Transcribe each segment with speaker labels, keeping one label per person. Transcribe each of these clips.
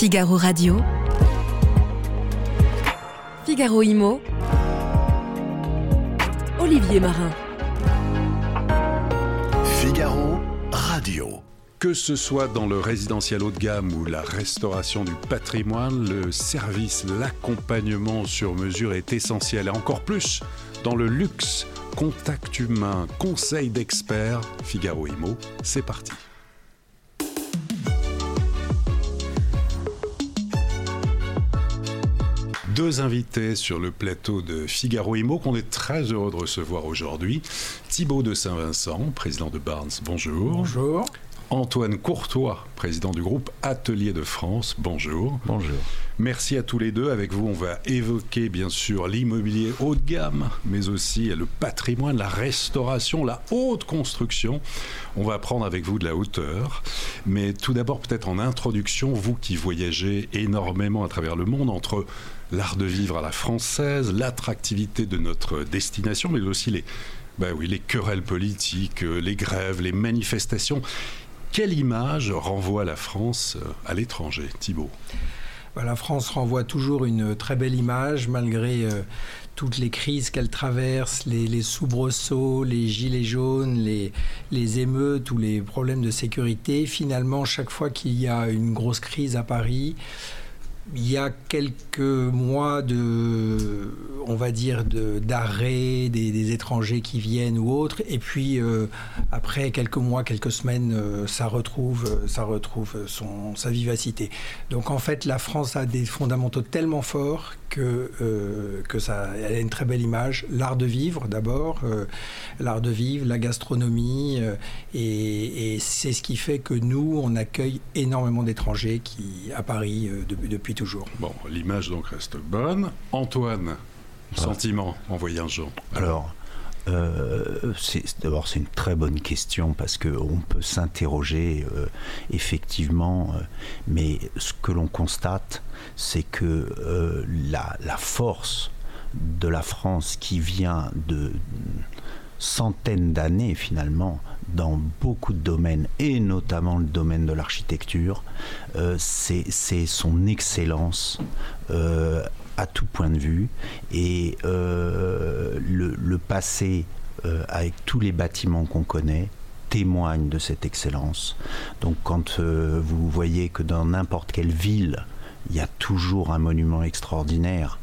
Speaker 1: Figaro Radio. Figaro Imo. Olivier Marin.
Speaker 2: Figaro Radio.
Speaker 3: Que ce soit dans le résidentiel haut de gamme ou la restauration du patrimoine, le service, l'accompagnement sur mesure est essentiel. Et encore plus dans le luxe, contact humain, conseil d'experts. Figaro Imo, c'est parti. Deux invités sur le plateau de Figaro Imo qu'on est très heureux de recevoir aujourd'hui. Thibaut de Saint-Vincent, président de Barnes, bonjour.
Speaker 4: Bonjour.
Speaker 3: Antoine Courtois, président du groupe Atelier de France, bonjour.
Speaker 4: Bonjour.
Speaker 3: Merci à tous les deux. Avec vous, on va évoquer bien sûr l'immobilier haut de gamme, mais aussi le patrimoine, la restauration, la haute construction. On va prendre avec vous de la hauteur. Mais tout d'abord, peut-être en introduction, vous qui voyagez énormément à travers le monde entre l'art de vivre à la française, l'attractivité de notre destination, mais aussi les, ben oui, les querelles politiques, les grèves, les manifestations. Quelle image renvoie la France euh, à l'étranger, Thibault?
Speaker 4: Bah, La France renvoie toujours une très belle image malgré euh, toutes les crises qu'elle traverse, les, soubresauts, les gilets jaunes, les, les émeutes ou les problèmes de sécurité. Finalement, chaque fois qu'il y a une grosse crise à Paris, il y a quelques mois de, on va dire, d'arrêt des, étrangers qui viennent ou autres, et puis euh, après quelques mois, quelques semaines, euh, ça retrouve, ça retrouve son, sa vivacité. Donc en fait, la France a des fondamentaux tellement forts que, euh, que ça elle a une très belle image. L'art de vivre d'abord, l'art de vivre, la gastronomie, et, c'est ce qui fait que nous, on accueille énormément d'étrangers qui à Paris depuis toujours.
Speaker 3: Bon, l'image donc reste bonne. Antoine, sentiment en voyageant.
Speaker 5: Alors. D'abord, c'est une très bonne question parce qu'on peut s'interroger effectivement, mais ce que l'on constate, c'est que euh, la, force de la France qui vient de centaines d'années finalement dans beaucoup de domaines et notamment le domaine de l'architecture, euh, c'est son excellence euh, à tout point de vue et le, passé avec tous les bâtiments qu'on connaît témoigne de cette excellence. Donc quand vous voyez que dans n'importe quelle ville, il y a toujours un monument extraordinaire.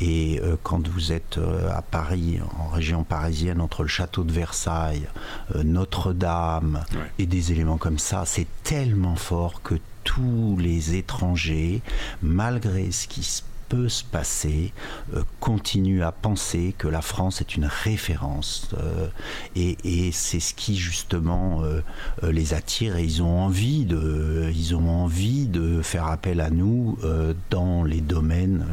Speaker 5: Et euh, quand vous êtes euh, à Paris, en région parisienne, entre le château de Versailles, euh, Notre-Dame et des éléments comme ça, c'est tellement fort que tous les étrangers, malgré ce qui se peut se passer, euh, continue à penser que la France est une référence. Euh, et, c'est ce qui justement euh, les attire et ils ont envie de, ils ont envie de faire appel à nous dans les domaines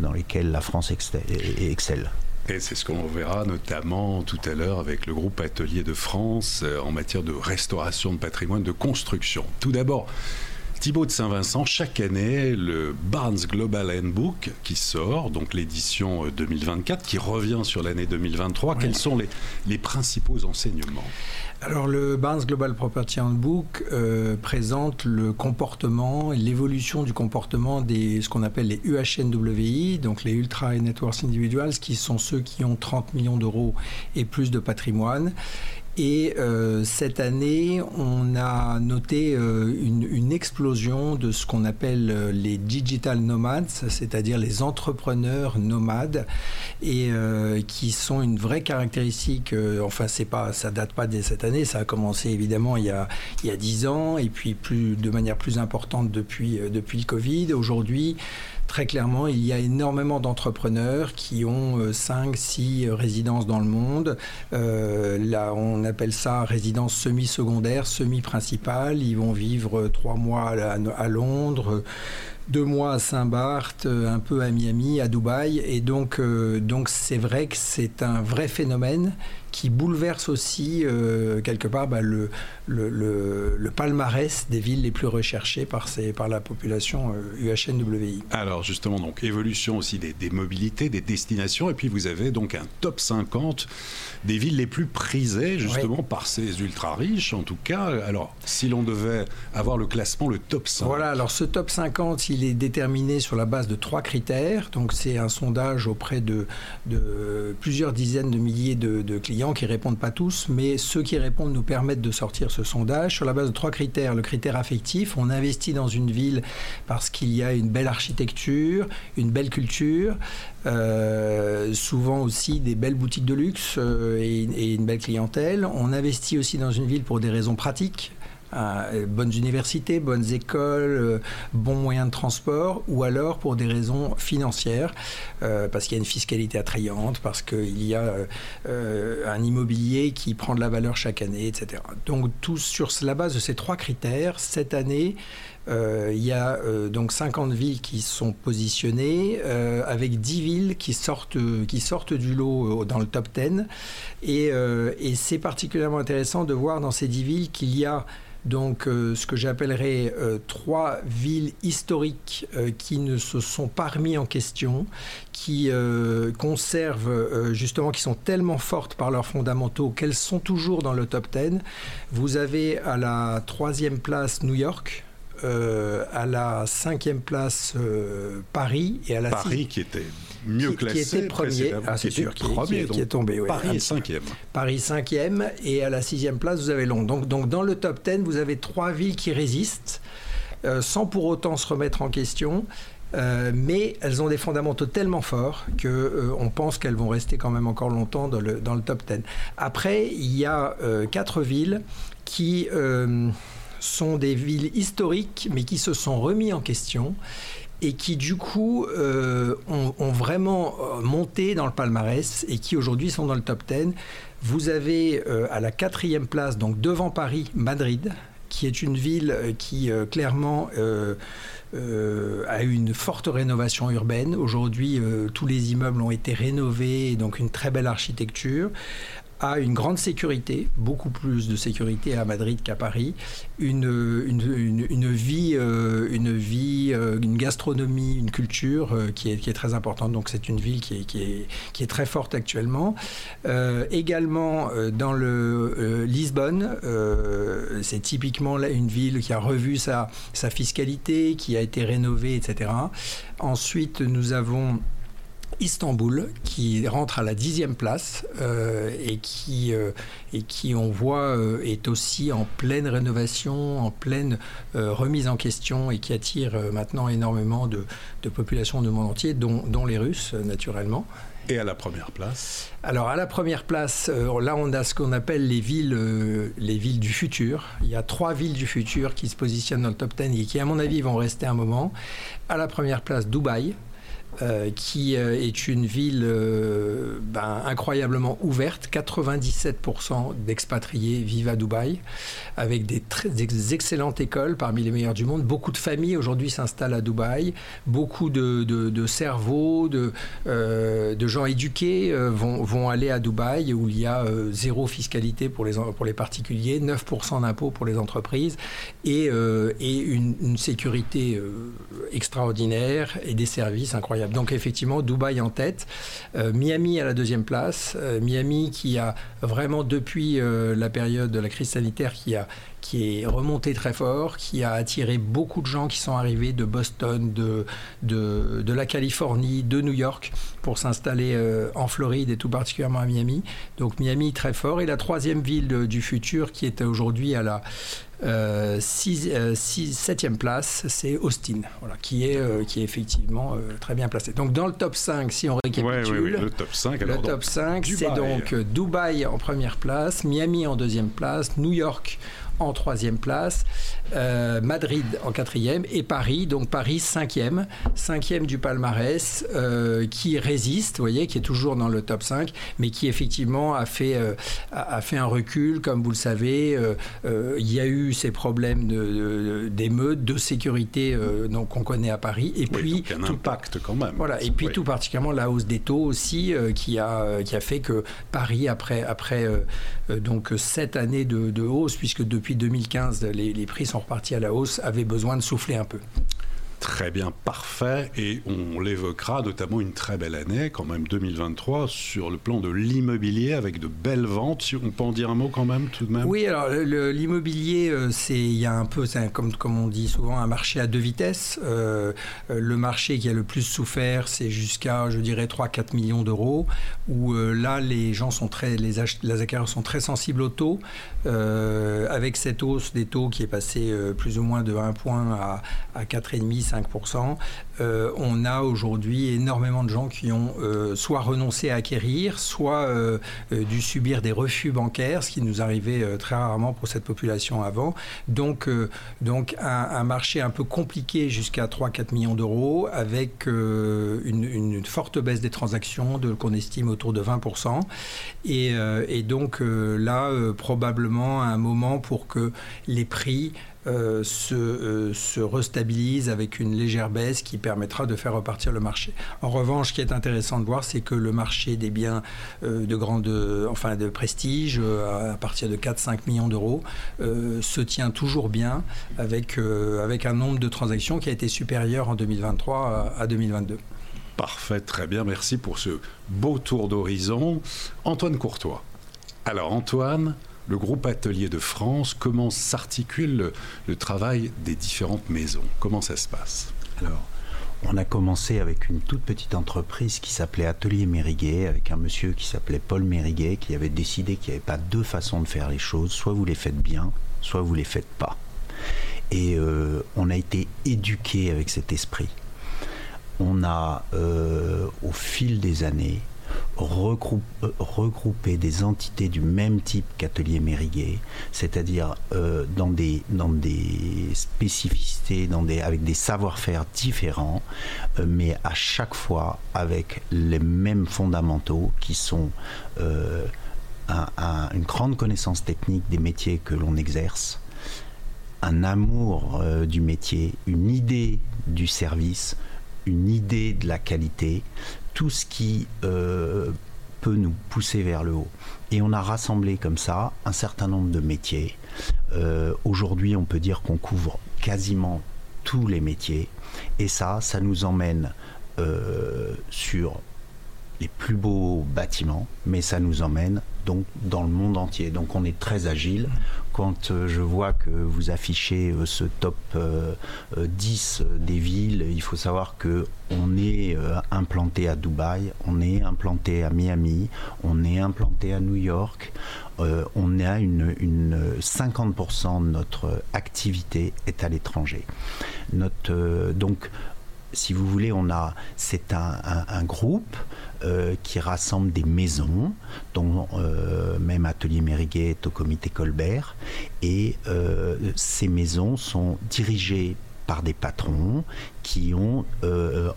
Speaker 5: dans lesquels la France excelle.
Speaker 3: Et c'est ce qu'on verra notamment tout à l'heure avec le groupe Atelier de France en matière de restauration de patrimoine, de construction. Tout d'abord, Thibaut de Saint-Vincent, chaque année, le Barnes Global Handbook qui sort, donc l'édition 2024, euh, qui revient sur l'année 2023. Quels sont les, les principaux enseignements?
Speaker 4: Alors le Barnes Global Property Handbook euh, présente le comportement et l'évolution du comportement des ce qu'on appelle les UHNWI, donc les Ultra Networks Individuals, qui sont ceux qui ont 30 millions d'euros et plus de patrimoine. Et euh, cette année, on a noté euh, une, explosion de ce qu'on appelle euh, les digital nomades, c'est-à-dire les entrepreneurs nomades, et qui sont une vraie caractéristique. enfin, c'est pas, ça date pas de cette année, ça a commencé évidemment il y a il y a dix ans, et puis plus de manière plus importante depuis depuis le Covid. Aujourd'hui Très clairement, il y a énormément d'entrepreneurs qui ont 5, euh, 6 résidences dans le monde. Euh, là, on appelle ça résidence semi-secondaire, semi-principale. Ils vont vivre trois mois à, Londres deux mois à Saint-Barth, un peu à Miami, à Dubaï. Et donc, euh, donc c'est vrai que c'est un vrai phénomène qui bouleverse aussi quelque part bah, le, le, palmarès des villes les plus recherchées par, ces, par la population UHNWI.
Speaker 3: Alors justement, donc évolution aussi des, des mobilités, des destinations, et puis vous avez donc un top 50 des villes les plus prisées justement par ces ultra riches en tout cas. Alors si l'on devait avoir le classement, le top 5.
Speaker 4: Voilà, alors ce top 50, il est déterminé sur la base de trois critères. Donc c'est un sondage auprès de, de, plusieurs dizaines de milliers de, clients qui répondent pas tous, mais ceux qui répondent nous permettent de sortir ce sondage sur la base de trois critères. Le critère affectif, on investit dans une ville parce qu'il y a une belle architecture, une belle culture, euh, souvent aussi des belles boutiques de luxe euh, et, une belle clientèle. On investit aussi dans une ville pour des raisons pratiques. Euh, bonnes universités, bonnes écoles, bons moyens de transport, ou alors pour des raisons financières, parce qu'il y a une fiscalité attrayante, parce qu'il y a un immobilier qui prend de la valeur chaque année, etc. Donc tout sur la base de ces trois critères, cette année, euh, il y a euh, donc 50 villes qui sont positionnées, euh, avec 10 villes qui sortent, qui sortent du lot dans le top 10. Et, et c'est particulièrement intéressant de voir dans ces 10 villes qu'il y a donc ce que j'appellerais trois villes historiques qui ne se sont pas remis en question, qui conservent justement, qui sont tellement fortes par leurs fondamentaux qu'elles sont toujours dans le top 10. Vous avez à la troisième place New York, euh, à la cinquième place euh, Paris et à la
Speaker 3: Paris qui était mieux classé
Speaker 4: qui était premier. ah, c'est sûr qui,
Speaker 3: premier,
Speaker 4: qui, est tombé
Speaker 3: Paris est cinquième.
Speaker 4: Paris cinquième et à la sixième place vous avez Londres. Donc, donc dans le top 10 vous avez trois villes qui résistent euh, sans pour autant se remettre en question mais elles ont des fondamentaux tellement forts que on pense qu'elles vont rester quand même encore longtemps dans le, dans le top 10. Après, il y a quatre villes qui sont des villes historiques, mais qui se sont remis en question et qui du coup euh, ont, vraiment euh, monté dans le palmarès et qui aujourd'hui sont dans le top 10. Vous avez euh, à la quatrième place, donc devant Paris, Madrid, qui est une ville qui clairement a eu une forte rénovation urbaine. Aujourd'hui, tous les immeubles ont été rénovés, donc une très belle architecture a une grande sécurité, beaucoup plus de sécurité à Madrid qu'à Paris, une, une, vie, euh, une, vie euh, une gastronomie, une culture euh, qui, est, qui est très importante. Donc c'est une ville qui est, qui est, qui est très forte actuellement. également dans le Lisbonne, c'est typiquement une ville qui a revu sa, sa fiscalité, qui a été rénovée, etc. Ensuite, nous avons Istanbul, qui rentre à la dixième place euh, et, qui, euh, et qui, on voit, euh, est aussi en pleine rénovation, en pleine remise en question et qui attire maintenant énormément de, de populations du monde entier, dont, dont les Russes, naturellement.
Speaker 3: Et à la première place
Speaker 4: Alors à la première place, là on a ce qu'on appelle les villes, les villes du futur. Il y a trois villes du futur qui se positionnent dans le top 10 et qui à mon avis vont rester un moment. À la première place, Dubaï, euh, qui euh, est une ville euh, ben, incroyablement ouverte. 97% d'expatriés vivent à Dubaï, avec des, excellentes écoles parmi les meilleures du monde. Beaucoup de familles aujourd'hui s'installent à Dubaï. Beaucoup de, cerveaux, de, gens éduqués vont, aller à Dubaï, où il y a zéro fiscalité pour les, particuliers, 9% d'impôts pour les entreprises, et, une sécurité extraordinaire et des services incroyables. Donc effectivement, Dubaï en tête, euh, Miami à la deuxième place, euh, Miami qui a vraiment depuis euh, la période de la crise sanitaire qui a qui est remonté très fort, qui a attiré beaucoup de gens qui sont arrivés de Boston, de, de, de la Californie, de New York pour s'installer en Floride et tout particulièrement à Miami. Donc Miami très fort. Et la troisième ville du futur qui est aujourd'hui à la euh, six, euh, septième place, c'est Austin, voilà, qui, est, euh, qui est effectivement très bien placé. Donc dans le top 5, si on récapitule,
Speaker 3: le top 5,
Speaker 4: le top 5 c'est donc Dubaï en première place, Miami en deuxième place, New York en troisième place, euh, Madrid en quatrième et Paris, donc Paris cinquième, cinquième du palmarès, euh, qui résiste, vous voyez, qui est toujours dans le top 5, mais qui effectivement a fait, euh, a, fait un recul, comme vous le savez. il y a eu ces problèmes d'émeutes, de, de, sécurité qu'on connaît à Paris, et puis
Speaker 3: un impact quand même.
Speaker 4: Voilà, et puis tout particulièrement la hausse des taux aussi, qui a qui a fait que Paris après après donc sept années de, de hausse, puisque depuis 2015 les, les prix sont repartis à la hausse, avait besoin de souffler un peu.
Speaker 3: Très bien, parfait. Et on l'évoquera, notamment une très belle année, quand même 2023, sur le plan de l'immobilier, avec de belles ventes. Si on peut en dire un mot quand même, tout de même
Speaker 4: Oui, alors l'immobilier, euh, c'est il y a un peu, comme, comme on dit souvent, un marché à deux vitesses. Euh, euh, le marché qui a le plus souffert, c'est jusqu'à, je dirais, 3-4 millions d'euros, où là, les gens sont très, les, acquéreurs sont très sensibles au taux. avec cette hausse des taux qui est passée plus ou moins de 1 point à, à 4,5, 5%. Euh, on a aujourd'hui énormément de gens qui ont euh, soit renoncé à acquérir, soit euh, dû subir des refus bancaires, ce qui nous arrivait très rarement pour cette population avant. Donc, donc un, marché un peu compliqué jusqu'à 3-4 millions d'euros, avec une, forte baisse des transactions de, qu'on estime autour de 20%. Et, et donc là, probablement un moment pour que les prix euh, se, euh, se, restabilise avec une légère baisse qui permettra de faire repartir le marché. En revanche, ce qui est intéressant de voir, c'est que le marché des biens euh, de grande, enfin de prestige, à partir de 4-5 millions d'euros, se tient toujours bien avec, avec un nombre de transactions qui a été supérieur en 2023 à 2022.
Speaker 3: Parfait, très bien, merci pour ce beau tour d'horizon. Antoine Courtois. Alors Antoine, le groupe Atelier de France, comment s'articule le, travail des différentes maisons? Comment ça se passe?
Speaker 5: Alors, on a commencé avec une toute petite entreprise qui s'appelait Atelier Mériguet, avec un monsieur qui s'appelait Paul Mériguet, qui avait décidé qu'il n'y avait pas deux façons de faire les choses, soit vous les faites bien, soit vous les faites pas. Et euh, on a été éduqué avec cet esprit. On a, euh, au fil des années, euh, regrouper des entités du même type qu'Atelier Mériguet, c'est-à-dire euh, dans, des, dans des spécificités, dans des, avec des savoir-faire différents, euh, mais à chaque fois avec les mêmes fondamentaux qui sont une grande connaissance technique des métiers que l'on exerce, un amour du métier, une idée du service, une idée de la qualité, tout ce qui euh, peut nous pousser vers le haut. Et on a rassemblé comme ça un certain nombre de métiers. Euh, aujourd'hui, on peut dire qu'on couvre quasiment tous les métiers. Et ça, ça nous emmène euh, sur les plus beaux bâtiments, mais ça nous emmène donc dans le monde entier. Donc on est très agile. Quand euh, je vois que vous affichez euh, ce top 10 euh, des villes, il faut savoir que on est implanté à Dubaï, on est implanté à Miami, on est implanté à New York. on a une, une 50% de notre activité est à l'étranger. Donc si vous voulez, on a, c'est un, groupe euh, qui rassemble des maisons, dont euh, même Atelier Mériguet est au comité Colbert, et euh, ces maisons sont dirigées par des patrons qui ont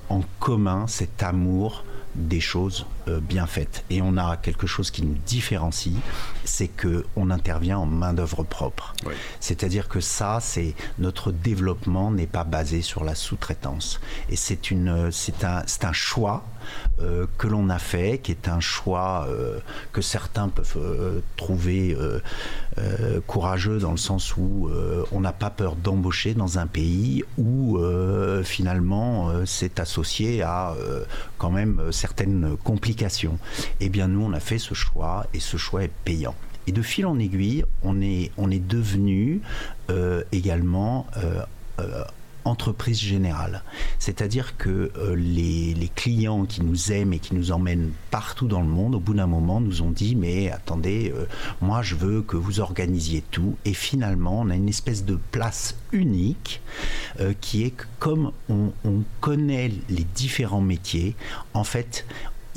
Speaker 5: en commun cet amour des choses euh, bien faites. Et on a quelque chose qui nous différencie, c'est que on intervient en main d'œuvre propre. C'est-à-dire que ça, c'est notre développement n'est pas basé sur la sous-traitance. Et c'est une, c'est un, c'est un choix euh, que l'on a fait, qui est un choix euh, que certains peuvent trouver courageux dans le sens où on n'a pas peur d'embaucher dans un pays où finalement c'est associé à quand même certaines complications. Eh bien, nous, on a fait ce choix et ce choix est payant. Et de fil en aiguille, on est, on est devenu euh, également euh, euh, entreprise générale. C'est-à-dire que euh, les, clients qui nous aiment et qui nous emmènent partout dans le monde, au bout d'un moment, nous ont dit, mais attendez, euh, moi je veux que vous organisiez tout. Et finalement, on a une espèce de place unique euh, qui est que comme on, on connaît les différents métiers, en fait,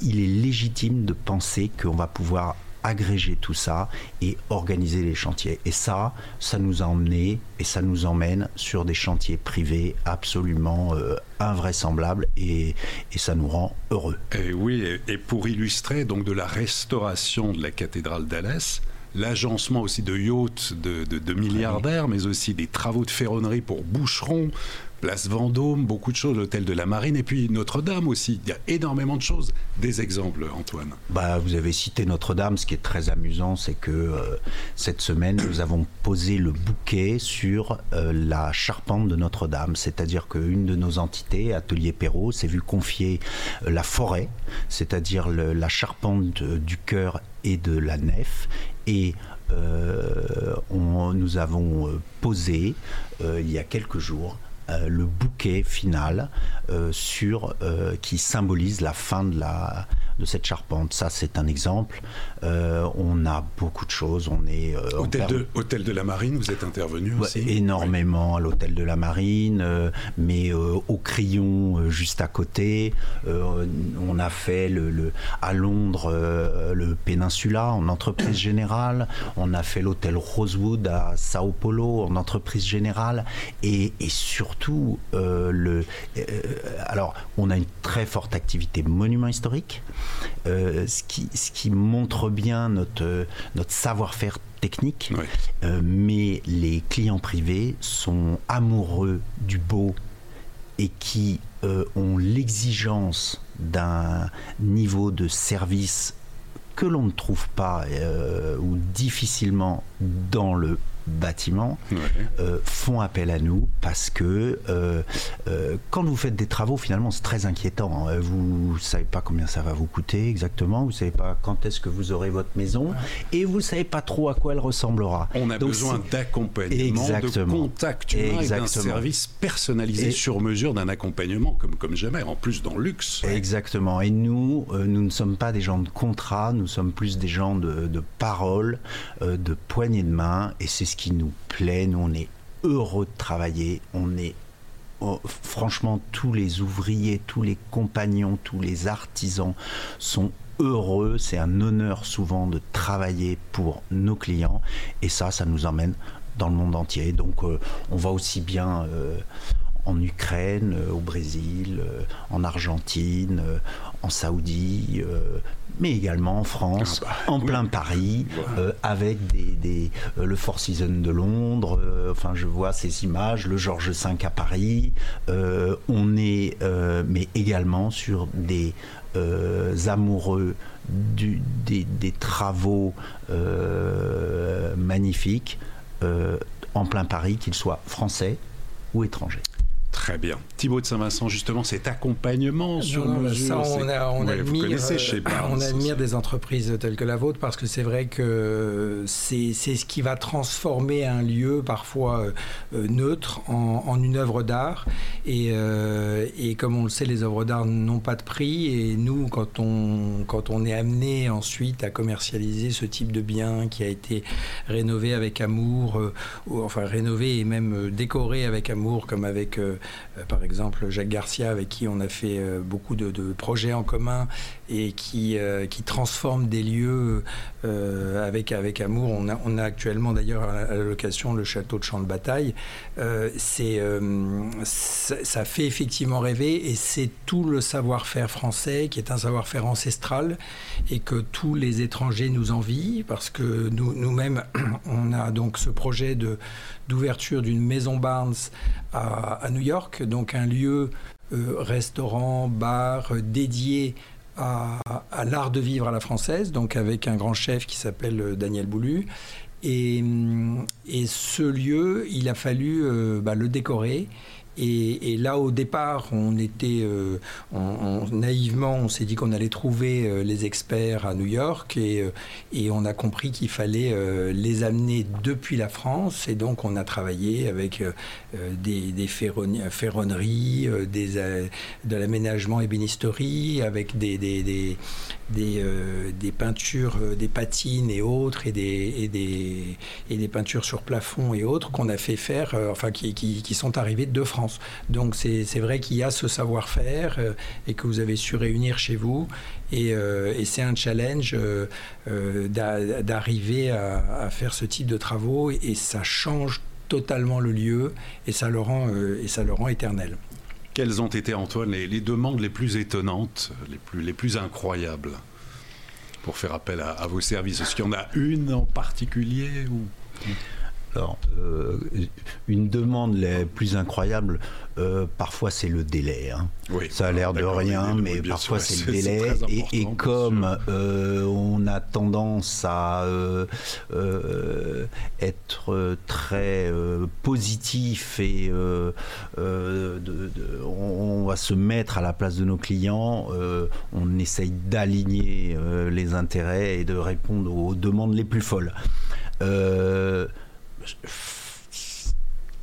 Speaker 5: il est légitime de penser qu'on va pouvoir agréger tout ça et organiser les chantiers. Et ça, ça nous a emmené et ça nous emmène sur des chantiers privés absolument euh, invraisemblables et, et, ça nous rend heureux.
Speaker 3: Et oui, et pour illustrer donc de la restauration de la cathédrale d'Alès, l'agencement aussi de yachts de, de, de milliardaires, mais aussi des travaux de ferronnerie pour boucherons, Place Vendôme, beaucoup de choses, l'hôtel de la Marine, et puis Notre-Dame aussi. Il y a énormément de choses. Des exemples, Antoine
Speaker 5: bah, Vous avez cité Notre-Dame. Ce qui est très amusant, c'est que euh, cette semaine, nous avons posé le bouquet sur euh, la charpente de Notre-Dame. C'est-à-dire qu'une de nos entités, Atelier Perrault, s'est vu confier euh, la forêt, c'est-à-dire la charpente du cœur et de la nef. Et on, nous avons posé, il y a quelques jours, euh, le bouquet final euh, sur, euh, qui symbolise la fin de la, de cette charpente. Ça, c'est un exemple. Euh, on a beaucoup de choses. On est
Speaker 3: euh, hôtel, de, hôtel de la Marine. Vous êtes intervenu aussi
Speaker 5: énormément à l'hôtel de la Marine, euh, mais au Crayon juste à côté. on a fait le, à Londres le Peninsula en entreprise générale. On a fait l'hôtel Rosewood à Sao Paulo en entreprise générale. Et, et surtout, le, alors on a une très forte activité monument historique. Euh, ce, qui, ce qui montre bien notre, notre savoir-faire technique, euh, mais les clients privés sont amoureux du beau et qui euh, ont l'exigence d'un niveau de service que l'on ne trouve pas ou difficilement dans le bâtiments euh, font appel à nous parce que euh, euh, quand vous faites des travaux, finalement, c'est très inquiétant. Hein. Vous ne savez pas combien ça va vous coûter exactement, vous ne savez pas quand est-ce que vous aurez votre maison et vous ne savez pas trop à quoi elle ressemblera.
Speaker 3: On a besoin d'accompagnement, de contact humain et d'un service personnalisé sur mesure, d'un accompagnement comme, comme jamais, en plus dans le luxe.
Speaker 5: Exactement. Et nous, nous ne sommes pas des gens de contrat, nous sommes plus des gens de, de parole, de poignée de main et c'est qui nous plaît. Nous, on est heureux de travailler. On est oh, franchement, tous les ouvriers, tous les compagnons, tous les artisans sont heureux. C'est un honneur souvent de travailler pour nos clients. Et ça, ça nous emmène dans le monde entier. Donc, euh, on va aussi bien. Euh, en Ukraine, euh, au Brésil, en Argentine, en Saoudie, mais également en France, ah bah, en plein Paris, euh, avec des, euh, le Four Seasons de Londres. Euh, enfin, je vois ces images, le Georges V à Paris. on est, mais également sur des amoureux du, des, des, travaux magnifiques en plein Paris, qu'ils soient français ou étrangers.
Speaker 3: Très bien. Thibaut de Saint-Vincent, justement, cet accompagnement sur mesure.
Speaker 4: on, on, admire, on admire des entreprises telles que la vôtre parce que c'est vrai que c'est ce qui va transformer un lieu parfois euh, neutre en, une œuvre d'art. Et, euh, et, comme on le sait, les œuvres d'art n'ont pas de prix. Et nous, quand on, quand on est amené ensuite à commercialiser ce type de bien qui a été rénové avec amour, euh, enfin rénové et même décoré avec amour, comme avec euh, par exemple Jacques Garcia avec qui on a fait euh, beaucoup de, projets en commun et qui, euh, qui transforme des lieux avec, avec amour. On a, actuellement d'ailleurs à la location le château de Champ de Bataille. c'est, ça fait effectivement rêver et c'est tout le savoir-faire français qui est un savoir-faire ancestral et que tous les étrangers nous envient parce que nous, nous-mêmes, on a donc ce projet de, d'ouverture d'une maison Barnes à, New York, donc un lieu euh, restaurant, bar euh, dédié à, l'art de vivre à la française, donc avec un grand chef qui s'appelle euh, Daniel Boulu. Et, et, ce lieu, il a fallu bah, le décorer et, là, au départ, on était euh, naïvement, on s'est dit qu'on allait trouver euh, les experts à New York et, euh, on a compris qu'il fallait les amener depuis la France. Et donc, on a travaillé avec des, ferronneries, de l'aménagement ébénisterie, avec des, peintures, des patines et autres, et des, peintures sur plafond et autres qu'on a fait faire, enfin, qui, qui sont arrivées de France. Donc c'est vrai qu'il y a ce savoir-faire et que vous avez su réunir chez vous. Et, et c'est un challenge d'arriver à, à, faire ce type de travaux et ça change totalement le lieu et ça le rend, et ça le rend éternel.
Speaker 3: Quelles ont été, Antoine, les, demandes les plus étonnantes, les plus, les plus incroyables pour faire appel à, vos services? Est-ce qu'il y en a une en particulier ou...
Speaker 5: Alors, euh, une demande les plus incroyables, euh, parfois c'est le délai. Hein. ça a l'air de rien, mais parfois c'est le délai. et, comme euh, on a tendance à être très positif et on va se mettre à la place de nos clients, on essaye d'aligner les intérêts et de répondre aux demandes les plus folles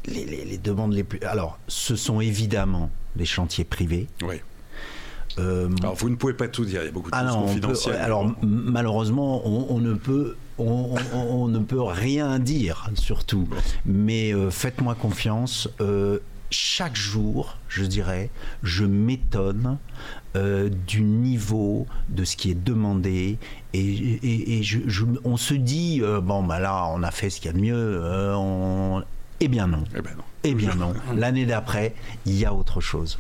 Speaker 5: les, demandes les plus. Alors, ce sont évidemment les chantiers privés.
Speaker 3: Oui. Euh, alors, vous ne pouvez pas tout dire, il y a beaucoup de
Speaker 5: ah
Speaker 3: choses confidentielles.
Speaker 5: alors, malheureusement, on, ne peut. On, ne peut rien dire, surtout. Mais euh, faites-moi confiance. Euh, chaque jour, je dirais, je m'étonne du niveau de ce qui est demandé et, on se dit bon bah là on a fait ce qu'il y a de mieux on, eh bien non. Eh, ben non. eh bien non. L'année d'après, il y a autre chose.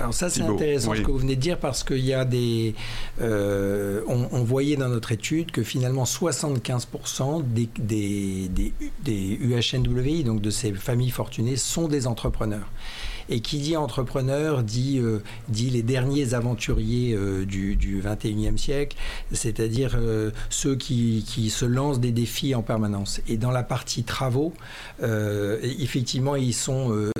Speaker 4: Alors ça c'est intéressant ce que vous venez de dire parce qu'il y a des... Euh, on, voyait dans notre étude que finalement 75% des, des, des, des UHNWI, donc de ces familles fortunées, sont des entrepreneurs. Et qui dit entrepreneur dit, euh, dit les derniers aventuriers euh, du, du 21e siècle, c'est-à-dire euh, ceux qui, qui, se lancent des défis en permanence. Et dans la partie travaux, effectivement, ils sont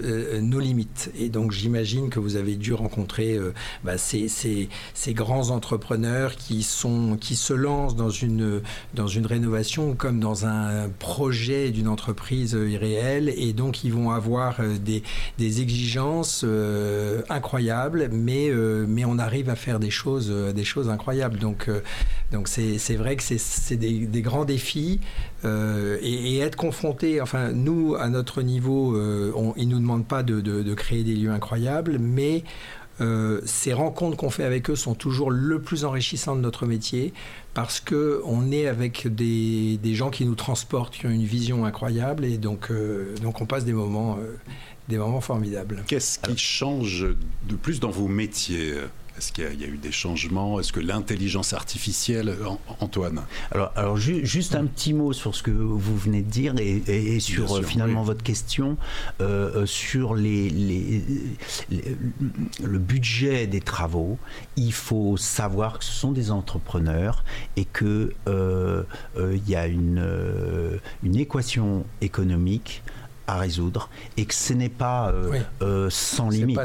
Speaker 4: nos limites. Et donc j'imagine que vous avez dû rencontrer bah, ces, ces, ces, grands entrepreneurs qui, sont, qui se lancent dans une, dans une rénovation comme dans un projet d'une entreprise irréelle. Et donc ils vont avoir des, des exigences euh, incroyable, mais, euh, mais on arrive à faire des choses, euh, des choses incroyables. Donc, donc c'est vrai que c'est des, des, grands défis et, être confronté, enfin, nous, à notre niveau, on, ils ne nous demandent pas de, de, créer des lieux incroyables, mais ces rencontres qu'on fait avec eux sont toujours le plus enrichissant de notre métier parce que on est avec des, des, gens qui nous transportent, qui ont une vision incroyable et donc, donc on passe des moments des moments formidables.
Speaker 3: Qu'est-ce qui change de plus dans vos métiers est-ce qu'il y, a eu des changements? Est-ce que l'intelligence artificielle, Antoine?
Speaker 5: Alors, alors juste un petit mot sur ce que vous venez de dire et, sur euh, finalement votre question euh, euh, sur les, les, le budget des travaux. Il faut savoir que ce sont des entrepreneurs et que il y a une, une équation économique à résoudre et que ce n'est pas euh, euh, sans limite.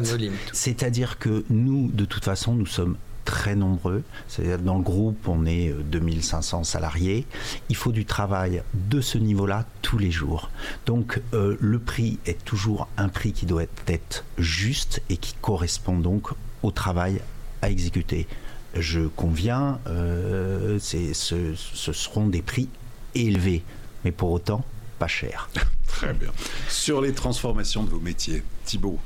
Speaker 5: C'est-à-dire que nous, de toute façon, nous sommes très nombreux. C'est-à-dire dans le groupe, on est 2500 euh, salariés. Il faut du travail de ce niveau-là tous les jours. Donc le prix est toujours un prix qui doit être juste et qui correspond donc au travail à exécuter. Je conviens, ce, ce seront des prix élevés, mais pour autant pas cher.
Speaker 3: Très bien. Sur les transformations de vos métiers, Thibault,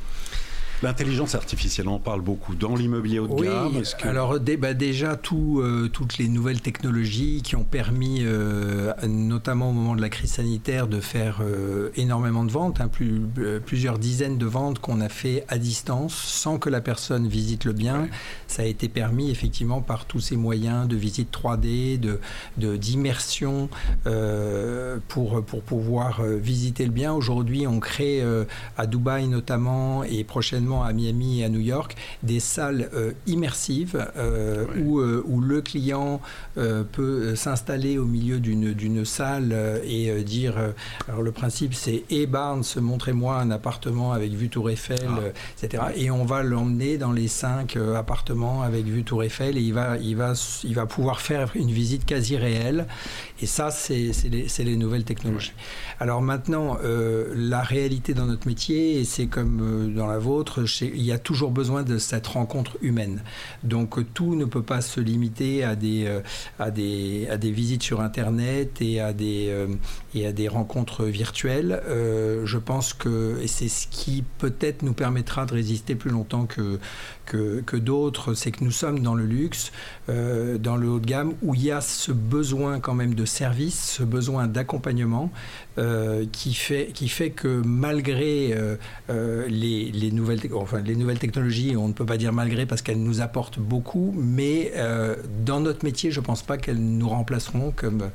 Speaker 3: L'intelligence artificielle, on parle beaucoup dans l'immobilier haut de gamme.
Speaker 4: Alors bah, déjà, tout, euh, toutes les nouvelles technologies qui ont permis, euh, notamment au moment de la crise sanitaire, de faire euh, énormément de ventes, hein, plus, plusieurs dizaines de ventes qu'on a fait à distance sans que la personne visite le bien. Ça a été permis effectivement par tous ces moyens de visite 3D, de d'immersion pour, pour pouvoir visiter le bien. Aujourd'hui, on crée à Dubaï notamment et prochainement à Miami et à New York, des salles euh, immersives euh, où, euh, où, le client peut s'installer au milieu d'une salle et dire, alors le principe c'est, et Barnes, montrez-moi un appartement avec vue Tour Eiffel, ah. etc. Et on va l'emmener dans les cinq appartements avec vue Tour Eiffel et il va, il, va, il va pouvoir faire une visite quasi réelle. Et ça, c'est les, les, nouvelles technologies. Alors maintenant, la réalité dans notre métier, et c'est comme dans la vôtre, il y a toujours besoin de cette rencontre humaine. Donc tout ne peut pas se limiter à des, à des, à des visites sur Internet et à des, et à des rencontres virtuelles. je pense que c'est ce qui peut-être nous permettra de résister plus longtemps que, que, que d'autres, c'est que nous sommes dans le luxe, dans le haut de gamme, où il y a ce besoin quand même de service, ce besoin d'accompagnement euh, qui, fait, qui fait que malgré euh, euh, les, les, nouvelles, enfin, les nouvelles technologies, on ne peut pas dire malgré parce qu'elles nous apportent beaucoup, mais dans notre métier, je ne pense pas qu'elles nous remplaceront comme,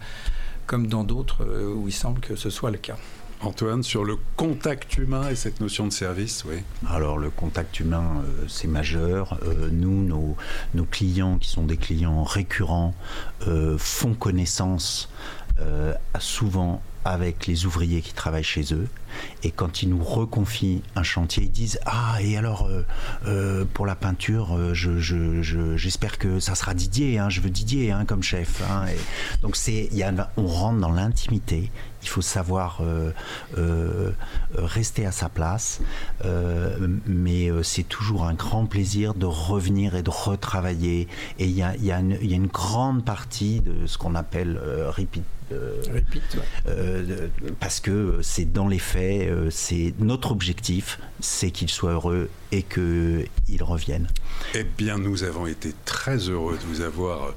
Speaker 4: comme dans d'autres où il semble que ce soit le cas.
Speaker 3: Antoine, sur le contact humain et cette notion de service, oui.
Speaker 5: Alors le contact humain, c'est majeur. nous, nos, nos, clients qui sont des clients récurrents font connaissance souvent avec les ouvriers qui travaillent chez eux. Et quand ils nous reconfient un chantier, ils disent Ah, et alors, euh, euh, pour la peinture, euh, j'espère je, que ça sera Didier, hein, je veux Didier hein, comme chef. Hein. Et donc, c'est, y a, on rentre dans l'intimité. Il faut savoir rester à sa place, mais c'est toujours un grand plaisir de revenir et de retravailler. Et il y, a y a, une grande partie de ce qu'on appelle repeat parce que c'est dans les faits euh, c'est notre objectif, c'est qu'ils soient heureux et qu'ils reviennent.
Speaker 3: Eh bien, nous avons été très heureux de vous avoir euh,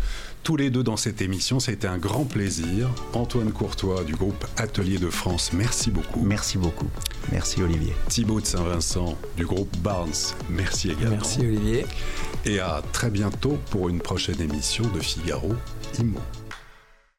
Speaker 3: tous les deux dans cette émission. Ça a été un grand plaisir. Antoine Courtois du groupe Atelier de France, merci beaucoup.
Speaker 5: Merci beaucoup. Merci Olivier.
Speaker 3: Thibaut de Saint-Vincent du groupe Barnes, merci également.
Speaker 4: Merci Olivier.
Speaker 3: Et à très bientôt pour une prochaine émission de Figaro Imo.